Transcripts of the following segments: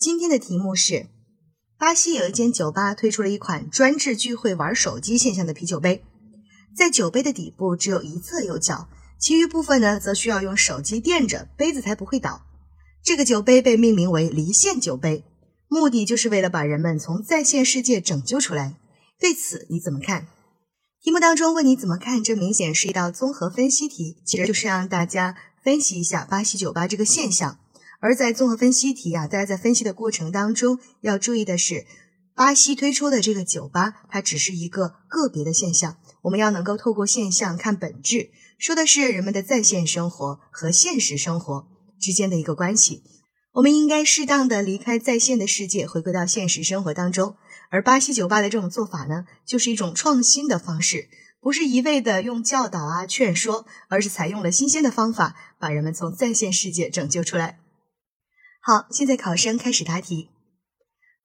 今天的题目是：巴西有一间酒吧推出了一款专治聚会玩手机现象的啤酒杯，在酒杯的底部只有一侧有角，其余部分呢则需要用手机垫着，杯子才不会倒。这个酒杯被命名为“离线酒杯”，目的就是为了把人们从在线世界拯救出来。对此你怎么看？题目当中问你怎么看，这明显是一道综合分析题，其实就是让大家分析一下巴西酒吧这个现象。而在综合分析题啊，大家在分析的过程当中要注意的是，巴西推出的这个酒吧，它只是一个个别的现象。我们要能够透过现象看本质，说的是人们的在线生活和现实生活之间的一个关系。我们应该适当的离开在线的世界，回归到现实生活当中。而巴西酒吧的这种做法呢，就是一种创新的方式，不是一味的用教导啊劝说，而是采用了新鲜的方法，把人们从在线世界拯救出来。好，现在考生开始答题。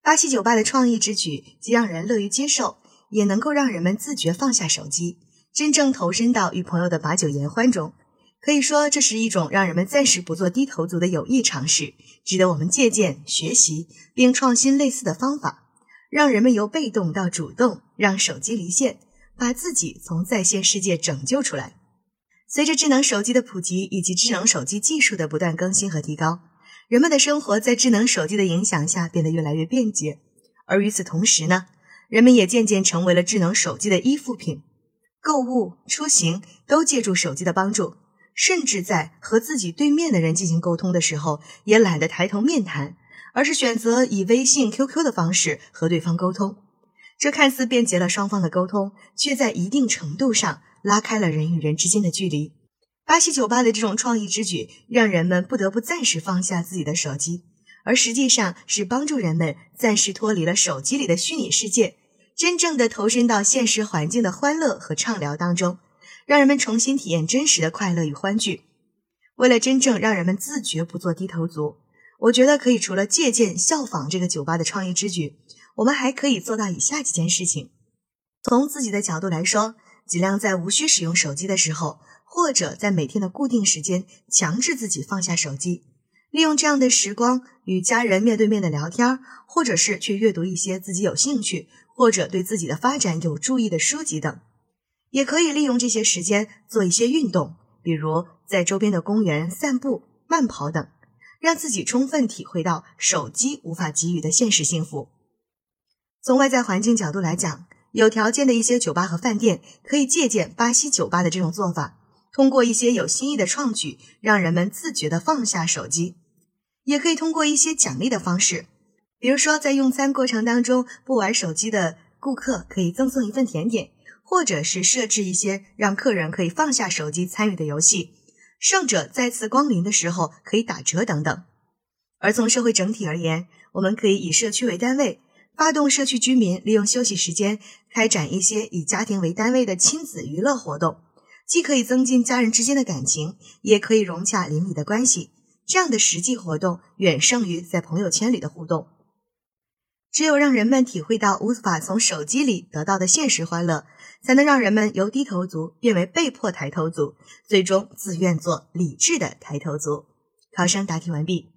巴西酒吧的创意之举，既让人乐于接受，也能够让人们自觉放下手机，真正投身到与朋友的把酒言欢中。可以说，这是一种让人们暂时不做低头族的有益尝试，值得我们借鉴学习，并创新类似的方法，让人们由被动到主动，让手机离线，把自己从在线世界拯救出来。随着智能手机的普及以及智能手机技术的不断更新和提高。人们的生活在智能手机的影响下变得越来越便捷，而与此同时呢，人们也渐渐成为了智能手机的依附品，购物、出行都借助手机的帮助，甚至在和自己对面的人进行沟通的时候，也懒得抬头面谈，而是选择以微信、QQ 的方式和对方沟通。这看似便捷了双方的沟通，却在一定程度上拉开了人与人之间的距离。巴西酒吧的这种创意之举，让人们不得不暂时放下自己的手机，而实际上是帮助人们暂时脱离了手机里的虚拟世界，真正的投身到现实环境的欢乐和畅聊当中，让人们重新体验真实的快乐与欢聚。为了真正让人们自觉不做低头族，我觉得可以除了借鉴效仿这个酒吧的创意之举，我们还可以做到以下几件事情：从自己的角度来说，尽量在无需使用手机的时候。或者在每天的固定时间强制自己放下手机，利用这样的时光与家人面对面的聊天，或者是去阅读一些自己有兴趣或者对自己的发展有助益的书籍等。也可以利用这些时间做一些运动，比如在周边的公园散步、慢跑等，让自己充分体会到手机无法给予的现实幸福。从外在环境角度来讲，有条件的一些酒吧和饭店可以借鉴巴西酒吧的这种做法。通过一些有新意的创举，让人们自觉地放下手机，也可以通过一些奖励的方式，比如说在用餐过程当中不玩手机的顾客可以赠送一份甜点，或者是设置一些让客人可以放下手机参与的游戏，胜者再次光临的时候可以打折等等。而从社会整体而言，我们可以以社区为单位，发动社区居民利用休息时间开展一些以家庭为单位的亲子娱乐活动。既可以增进家人之间的感情，也可以融洽邻里的关系。这样的实际活动远胜于在朋友圈里的互动。只有让人们体会到无法从手机里得到的现实欢乐，才能让人们由低头族变为被迫抬头族，最终自愿做理智的抬头族。考生答题完毕。